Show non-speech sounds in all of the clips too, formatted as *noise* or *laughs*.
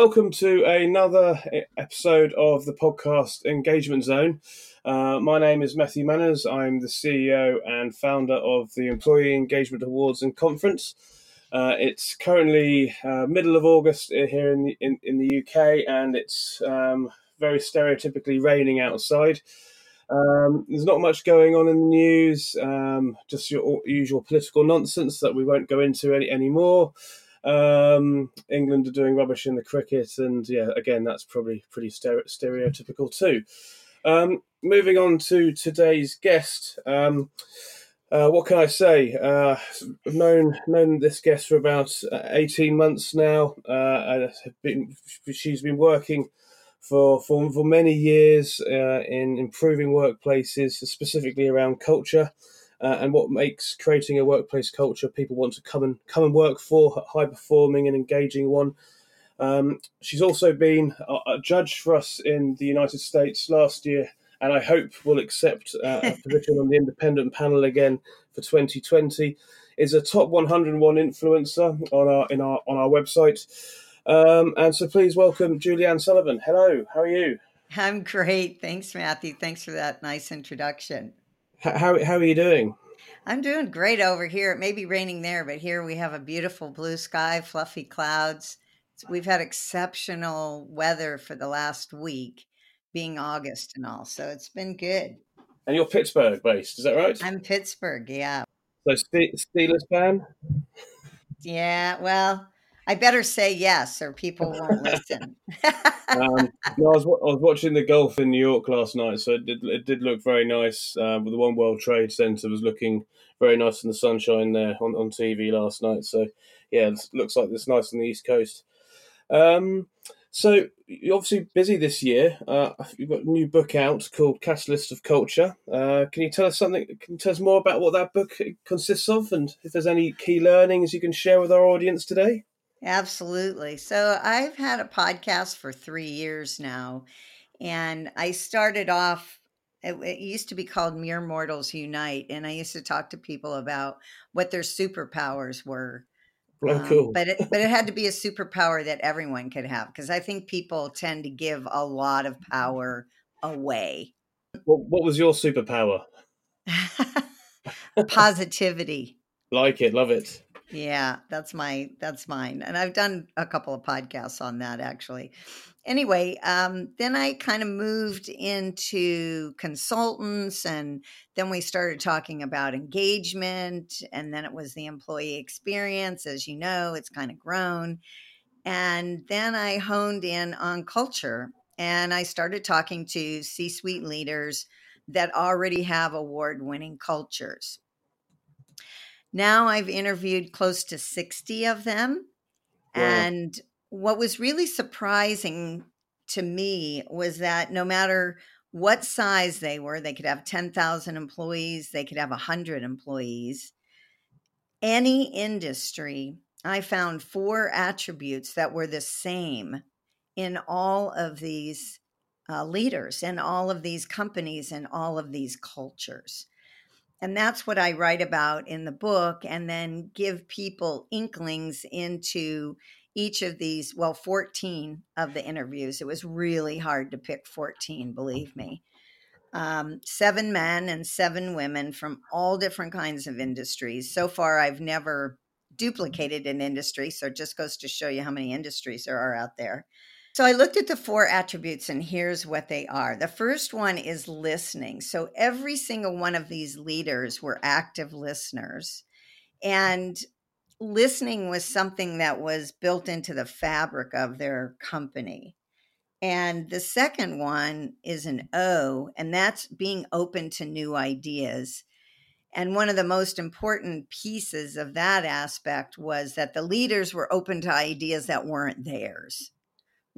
Welcome to another episode of the podcast Engagement Zone. Uh, my name is Matthew Manners. I'm the CEO and founder of the Employee Engagement Awards and Conference. Uh, it's currently uh, middle of August here in the, in, in the UK, and it's um, very stereotypically raining outside. Um, there's not much going on in the news, um, just your usual political nonsense that we won't go into any anymore. Um, England are doing rubbish in the cricket, and yeah, again, that's probably pretty stereotypical too. Um, moving on to today's guest. Um, uh, what can I say? Uh, I've known known this guest for about uh, eighteen months now. Uh, been, she's been working for for, for many years uh, in improving workplaces, specifically around culture uh, and what makes creating a workplace culture people want to come and come and work for a high performing and engaging one. Um, she's also been a, a, judge for us in the United States last year, and I hope will accept uh, a *laughs* position on the independent panel again for 2020. Is a top 101 influencer on our in our on our website. Um, and so please welcome Julianne Sullivan. Hello, how are you? I'm great. Thanks, Matthew. Thanks for that nice introduction. How, how are you doing? I'm doing great over here. It may be raining there, but here we have a beautiful blue sky, fluffy clouds. We've had exceptional weather for the last week, being August and all. So it's been good. And you're Pittsburgh based, is that right? I'm Pittsburgh, yeah. So Steelers fan? Yeah, well, I better say yes, or people won't listen. *laughs* um, no, I was, I was watching the golf in New York last night, so it did it did look very nice. Uh, the One World Trade Center was looking very nice in the sunshine there on, on TV last night. So yeah, it looks like it's nice on the East Coast. Um, so you're obviously busy this year. Uh, you've got a new book out called Catalyst of Culture. Uh, can you tell us something? Can you tell us more about what that book consists of, and if there's any key learnings you can share with our audience today? Absolutely. So I've had a podcast for three years now, and I started off. It, it used to be called Mere Mortals Unite, and I used to talk to people about what their superpowers were. Oh, um, cool. but it, but it had to *laughs* be a superpower that everyone could have because I think people tend to give a lot of power away. What, what was your superpower? *laughs* Positivity. like it, love it. Yeah, that's my that's mine. And I've done a couple of podcasts on that actually. Anyway, um, then I kind of moved into consultants and then we started talking about engagement and then it was the employee experience. As you know, it's kind of grown. And then I honed in on culture and I started talking to C suite leaders that already have award winning cultures. Now I've interviewed close to 60 of them. Wow. And what was really surprising to me was that no matter what size they were, they could have 10,000 employees, they could have 100 employees. Any industry, I found four attributes that were the same in all of these uh, leaders, in all of these companies, in all of these cultures and that's what I write about in the book, and then give people inklings into each of these, well, 14 of the interviews. It was really hard to pick 14, believe me. Um, seven men and seven women from all different kinds of industries. So far, I've never duplicated an industry, so it just goes to show you how many industries there are out there. So I looked at the four attributes, and here's what they are. The first one is listening. So every single one of these leaders were active listeners. And listening was something that was built into the fabric of their company. And the second one is an O, and that's being open to new ideas. And one of the most important pieces of that aspect was that the leaders were open to ideas that weren't theirs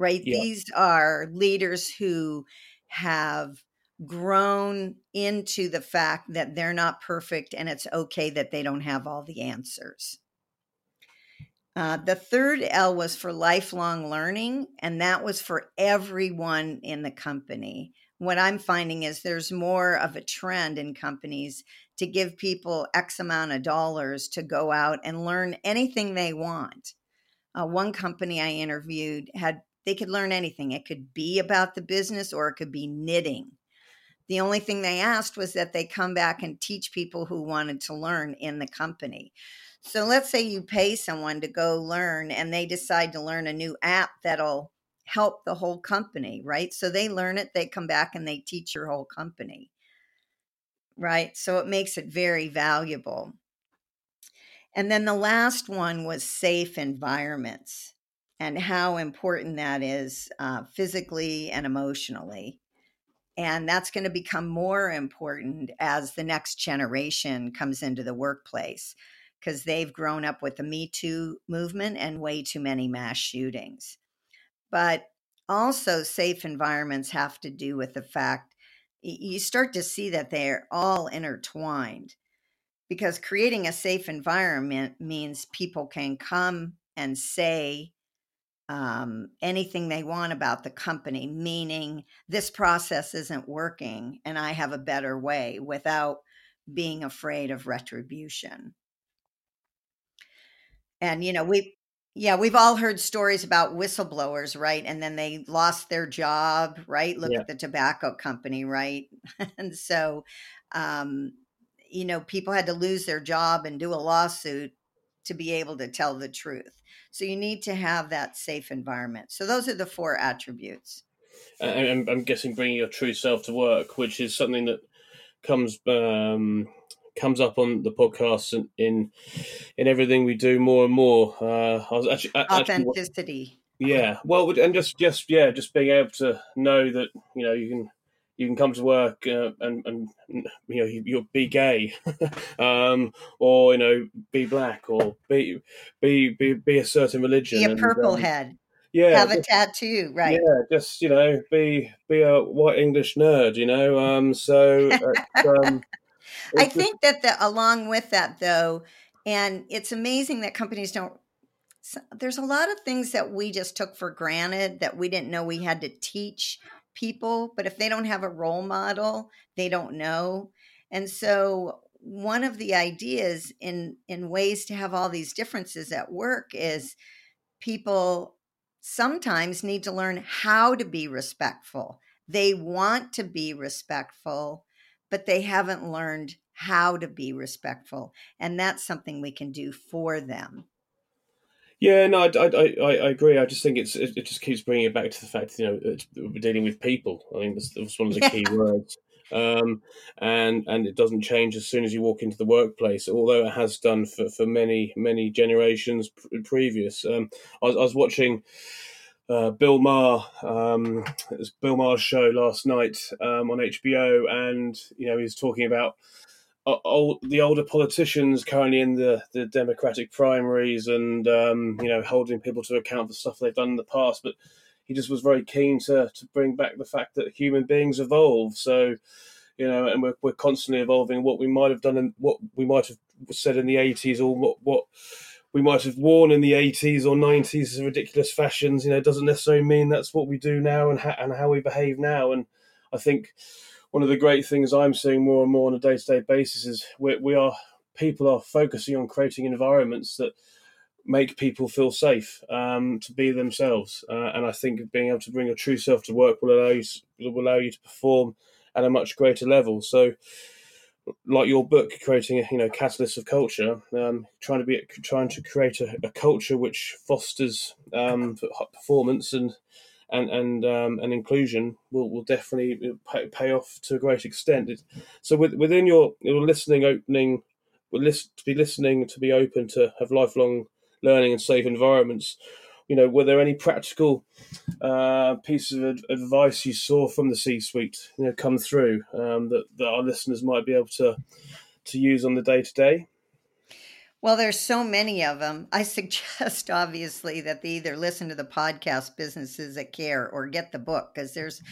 right? Yeah. These are leaders who have grown into the fact that they're not perfect and it's okay that they don't have all the answers. Uh, the third L was for lifelong learning, and that was for everyone in the company. What I'm finding is there's more of a trend in companies to give people X amount of dollars to go out and learn anything they want Uh, one company I interviewed had they could learn anything. It could be about the business or it could be knitting. The only thing they asked was that they come back and teach people who wanted to learn in the company. So let's say you pay someone to go learn and they decide to learn a new app that'll help the whole company, right? So they learn it, they come back and they teach your whole company, right? So it makes it very valuable. And then the last one was safe environments and how important that is uh, physically and emotionally. And that's going to become more important as the next generation comes into the workplace because they've grown up with the Me Too movement and way too many mass shootings. But also, safe environments have to do with the fact you start to see that they're all intertwined because creating a safe environment means people can come and say um, anything they want about the company, meaning this process isn't working and I have a better way without being afraid of retribution. And, you know, we, yeah, we've all heard stories about whistleblowers, right? And then they lost their job, right? Look Yeah. at the tobacco company, right? *laughs* and so, um, you know, people had to lose their job and do a lawsuit to be able to tell the truth. So you need to have that safe environment. So those are the four attributes. And I'm, guessing bringing your true self to work, which is something that comes um, comes up on the podcast and in in everything we do more and more. Uh, I was actually, a- actually Authenticity. yeah, well, and just just yeah, just being able to know that you know you can you can come to work uh, and and you know you, you'll be gay, *laughs* um, or you know be black, or be be be, be a certain religion. Be a and, purple um, head. Yeah, have a just- tattoo, right? yeah, just you know, be be a white English nerd, you know. Um, so um, *laughs* I think that the, along with that, though, and it's amazing that companies don't. s- There's a lot of things that we just took for granted that we didn't know we had to teach people. But if they don't have a role model, they don't know. And so, one of the ideas in in ways to have all these differences at work is people sometimes need to learn how to be respectful. They want to be respectful, but they haven't learned how to be respectful. And that's something we can do for them. Yeah, no, I, I, I, I agree. I just think it's it, it just keeps bringing it back to the fact you know we're dealing with people. I think that's, that's one of the key *laughs* words, um, and and it doesn't change as soon as you walk into the workplace. Although it has done for, for many many generations pr- previous. Um, I, was, I was watching uh, Bill Maher, um, it was Bill Maher's show last night um, on HBO, and you know he's talking about old, the older politicians currently in the, the Democratic primaries and um, you know holding people to account for stuff they've done in the past. But he just was very keen to to bring back the fact that human beings evolve. So you know, and we're we're constantly evolving. What we might have done and what we might have said in the eighties, or what what we might have worn in the 80s or 90s as ridiculous fashions you know doesn't necessarily mean that's what we do now and, ha- and how we behave now and i think one of the great things i'm seeing more and more on a day-to-day basis is we, we are people are focusing on creating environments that make people feel safe um, to be themselves. Uh, and i think being able to bring your true self to work will allow you will allow you to perform at a much greater level. So like your book, creating a you know catalyst of culture, um, trying to be trying to create a, a culture which fosters um, performance and and and um, and inclusion will, will definitely pay, pay off to a great extent. It, so with, within your your listening opening, will list, to be listening to be open to have lifelong learning and safe environments. You know, were there any practical uh, pieces of ad- advice you saw from the C-suite, you know, come through um, that, that our listeners might be able to to use on the day to day? Well, there's so many of them. I *laughs* suggest, obviously, that they either listen to the podcast Businesses That Care or get the book because there's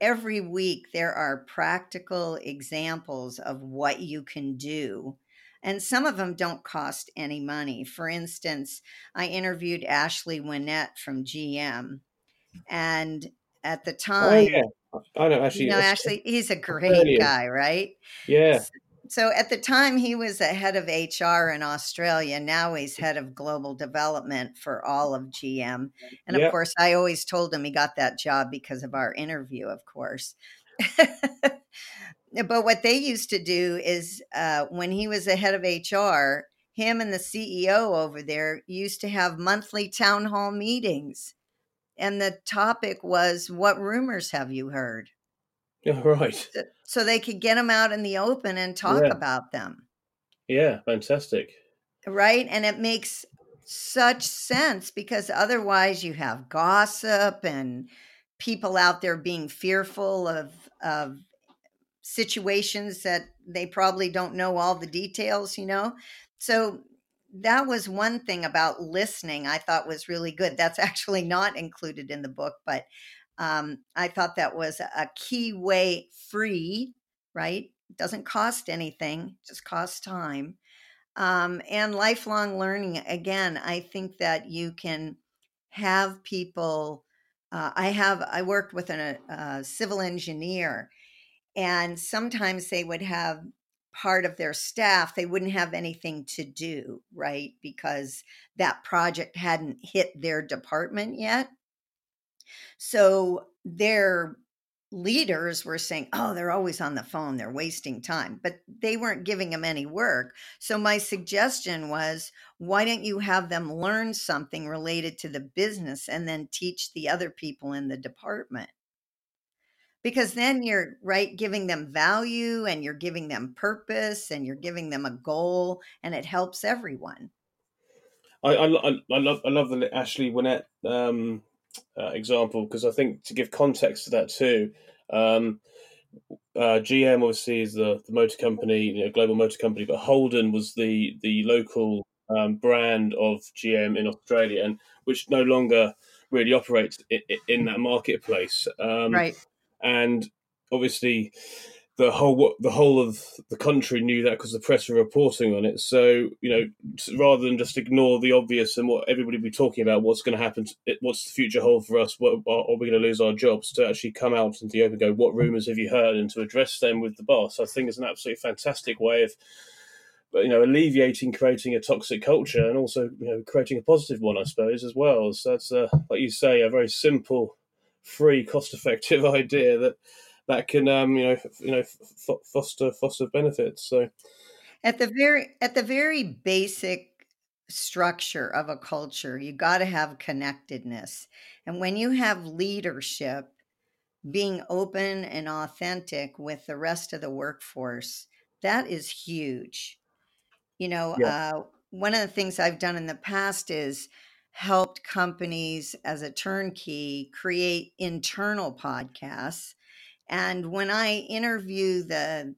every week there are practical examples of what you can do. And some of them don't cost any money. For instance, I interviewed Ashley Winnett from GM. And at the time, Oh time, yeah, I know actually. you know, uh, Ashley, he's a great guy, right? Yeah, so at the time he was a head of HR in Australia. Now he's head of global development for all of GM. And of course, I always told him he got that job because of our interview, of course. *laughs* but what they used to do is uh, when he was the head of HR, him and the CEO over there used to have monthly town hall meetings. And the topic was, What rumors have you heard? *laughs* Yeah, right. So- they could get them out in the open and talk Yeah. about them. Yeah, fantastic. right and it makes such sense because otherwise you have gossip and people out there being fearful of of situations that they probably don't know all the details you know so that was one thing about listening i thought was really good that's *laughs* actually not included in the book but um, i thought that was a key way free right? Doesn't cost anything just costs time um, and lifelong learning. Again i think that you can have people uh, i have i worked with an, a civil engineer and sometimes they would have part of their staff they wouldn't have anything to do right? Because that project hadn't hit their department yet so their leaders were saying, oh, they're always on the phone, they're wasting time, but they weren't giving them any work. So my suggestion was, why don't you have them learn something related to the business and then teach the other people in the department? Because then you're right giving them value and you're giving them purpose and you're giving them a goal and it helps everyone. I, I, I love I love the Ashley Winnett um, uh, example because I think to give context to that too, um, uh, GM obviously is the, the motor company, you know, global motor company, but Holden was the the local um, brand of GM in Australia, and which no longer really operates in, in that marketplace. Um, right. and obviously the whole the whole of the country knew that because the press were reporting on it. So you know, rather than just ignore the obvious and what everybody be talking about, what's going to happen, what's the future hold for us, what are we going to lose our jobs? To actually come out into the open, go, what rumours have you heard, and to address them with the boss, I think is an absolutely fantastic way of. You know, alleviating, creating a toxic culture, and also you know creating a positive one, I suppose, as well. So that's, uh, like you say, a very simple, free, cost-effective *laughs* idea that that can um, you know you know f- foster foster benefits. So at the very at the very basic structure of a culture, you got to have connectedness, and when you have leadership being open and authentic with the rest of the workforce, that is huge. You know, yeah, uh, one of the things I've done in the past is helped companies as a turnkey create internal podcasts and when I interview the,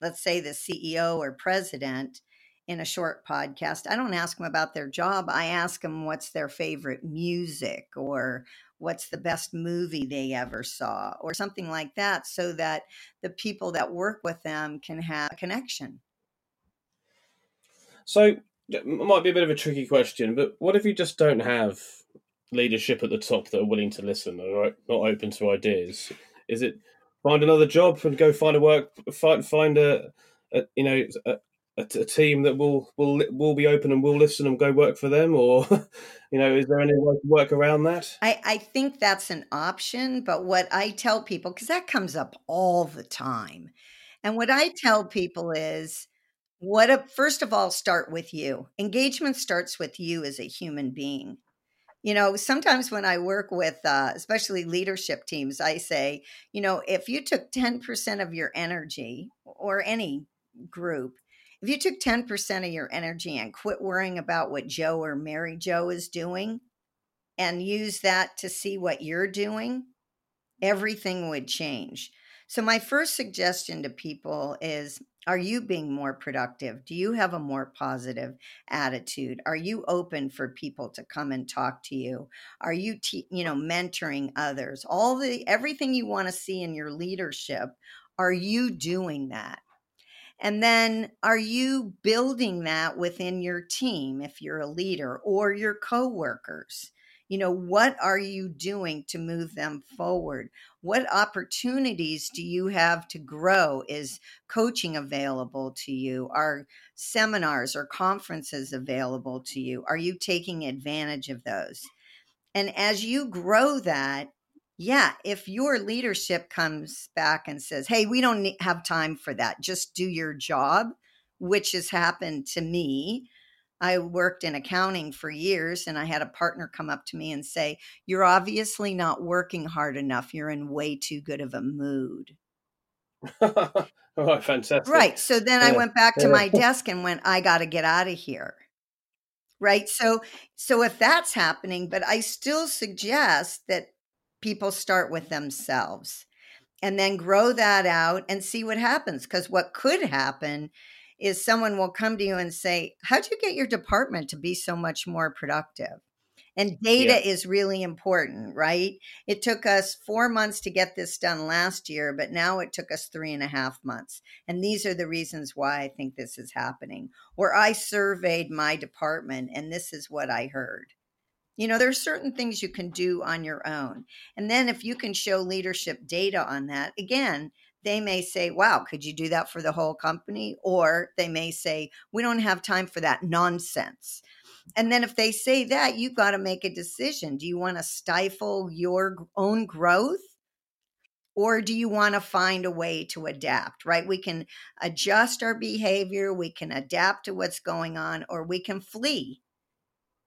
let's say, the CEO or president in a short podcast, I don't ask them about their job. I ask them what's their favorite music or what's the best movie they ever saw or something like that so that the people that work with them can have a connection. So it might be a bit of a tricky question, but what if you just don't have leadership at the top that are willing to listen or not open to ideas? Is it find another job and go find a work find find a, a you know a, a, team that will will will be open and will listen and go work for them or *laughs* you know is there any way to work around that? I, I think that's an option but what i tell people because that comes up all the time. And what i tell people is what a, first of all start with you. Engagement starts with you as a human being you know, sometimes when I work with, uh, especially leadership teams, I say, you know, if you took 10% of your energy or any group, if you took 10% of your energy and quit worrying about what Joe or Mary Joe is doing and use that to see what you're doing, everything would change. So, my first suggestion to people is are you being more productive? Do you have a more positive attitude? Are you open for people to come and talk to you? Are you te- you know mentoring others? All the everything you want to see in your leadership, are you doing that? And then are you building that within your team if you're a leader or your coworkers? You know, what are you doing to move them forward? What opportunities do you have to grow? Is coaching available to you? Are seminars or conferences available to you? Are you taking advantage of those? And as you grow that, yeah, if your leadership comes back and says, hey, we don't have time for that, just do your job, which has happened to me I worked in accounting for years and I had a partner come up to me and say, You're obviously not working hard enough. You're in way too good of a mood. *laughs* oh, fantastic. Right. So then yeah. I went back to my desk and went, I got to get out of here. Right. So, so if that's happening, but I still suggest that people start with themselves and then grow that out and see what happens. Because what could happen is someone will come to you and say, How'd you get your department to be so much more productive? And data yeah. is really important, right? It took us four months to get this done last year, but now it took us three and a half months. And these are the reasons why I think this is happening. Or I surveyed my department and this is what I heard. You know, there are certain things you can do on your own. And then if you can show leadership data on that, again, they may say, wow, could you do that for the whole company? Or they may say, we don't have time for that nonsense. And then if they say that, you've got to make a decision. Do you want to stifle your own growth? Or do you want to find a way to adapt, right? We can adjust our behavior, we can adapt to what's going on, or we can flee.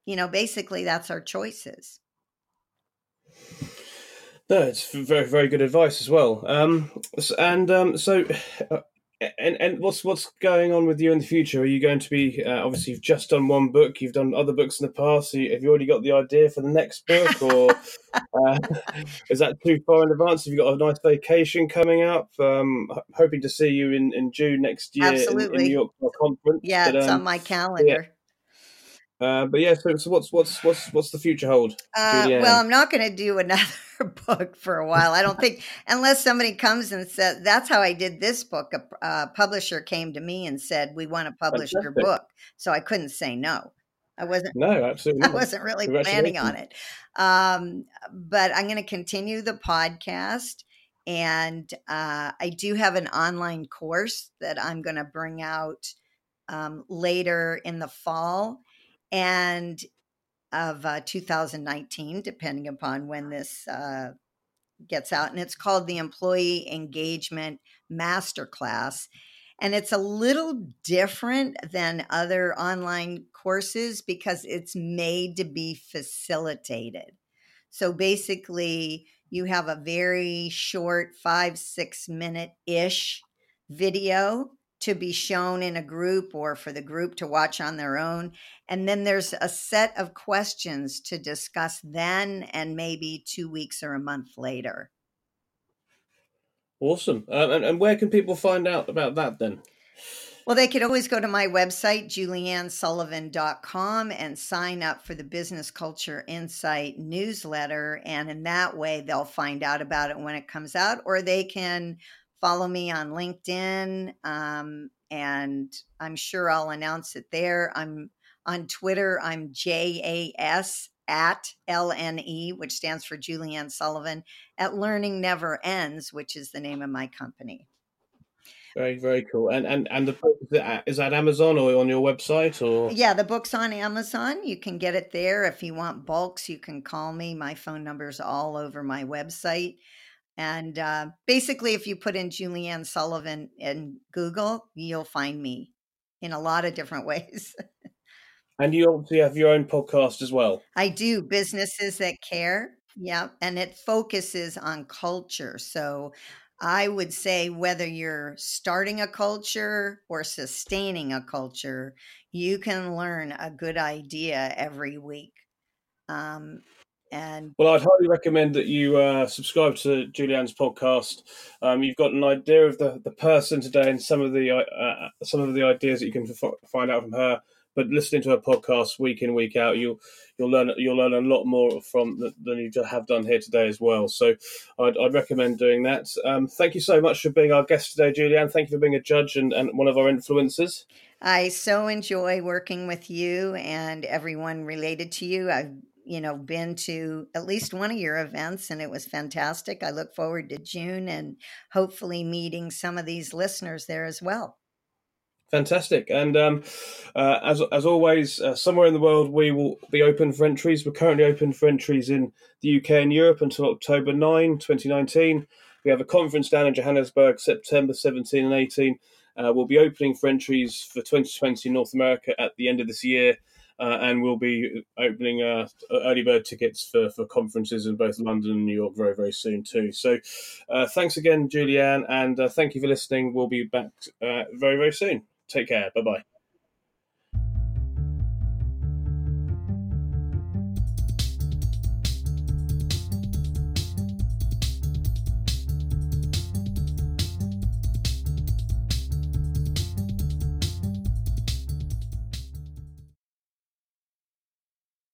You know, basically, that's our choices. No, it's very very good advice as well. Um, and um, so, uh, and and what's what's going on with you in the future? Are you going to be uh, obviously you've just done one book, you've done other books in the past. So you, have you already got the idea for the next book, or *laughs* uh, *laughs* is that too far in advance? Have you got a nice vacation coming up? Um, hoping to see you in, in June next year Absolutely. in, in New York conference. Yeah, but, it's um, on my calendar. Yeah. Uh, but yeah, so, so what's what's what's what's the future hold? Uh, well, I'm not going to do another *laughs* book for a while. I don't think *laughs* unless somebody comes and says that's how I did this book. A, a publisher came to me and said we want to publish Fantastic. your book, so I couldn't say no. I wasn't. No, absolutely. *laughs* I wasn't really planning on it. Um, but I'm going to continue the podcast, and uh, I do have an online course that I'm going to bring out um, later in the fall and of uh, 2019, depending upon when this uh, gets out. And it's called the Employee Engagement Masterclass. And it's a little different than other online courses because it's made to be facilitated. So basically, you have a very short, five, six minute ish video to be shown in a group or for the group to watch on their own. And then there's a set of questions to discuss then and maybe two weeks or a month later. Awesome. Um, and, and where can people find out about that then? Well, they could always go to my website, juliannesullivan.com, and sign up for the Business Culture Insight newsletter. And in that way, they'll find out about it when it comes out, or they can follow me on LinkedIn, um, and I'm sure I'll announce it there. I'm on Twitter. I'm J A S at LNE, which stands for Julianne Sullivan, at Learning Never Ends, which is the name of my company. Very, very cool. And and and the book is that Amazon or on your website or? Yeah, the book's on Amazon. You can get it there. If you want bulks, you can call me. My phone number's all over my website. And uh, basically, if you put in Julianne Sullivan in Google, you'll find me in a lot of different *laughs* ways. and you obviously have your own podcast as well. I do, Businesses That Care. Yeah. And it focuses on culture. So I would say whether you're starting a culture or sustaining a culture, you can learn a good idea every week. Um, and well, I'd highly recommend that you uh, subscribe to Julianne's podcast. Um, you've got an idea of the, the person today and some of the uh, uh some of the ideas that you can f- find out from her. But listening to her podcast week in week out, you'll you'll learn you'll learn a lot more from the, than you have done here today as well. So I'd, I'd recommend doing that. Um, thank you so much for being our guest today, Julianne. Thank you for being a judge and, and one of our influencers. I so enjoy working with you and everyone related to you. I've you know, been to at least one of your events and it was fantastic. I look forward to June and hopefully meeting some of these listeners there as well. Fantastic. And um, uh, as, as always, uh, somewhere in the world, we will be open for entries. We're currently open for entries in the UK and Europe until October 9, 2019. We have a conference down in Johannesburg, September 17 and 18. Uh, we'll be opening for entries for 2020 North America at the end of this year. Uh, and we'll be opening uh, early bird tickets for, for conferences in both London and New York very, very soon, too. So uh, thanks again, Julianne, and uh, thank you for listening. We'll be back uh, very, very soon. Take care. Bye bye.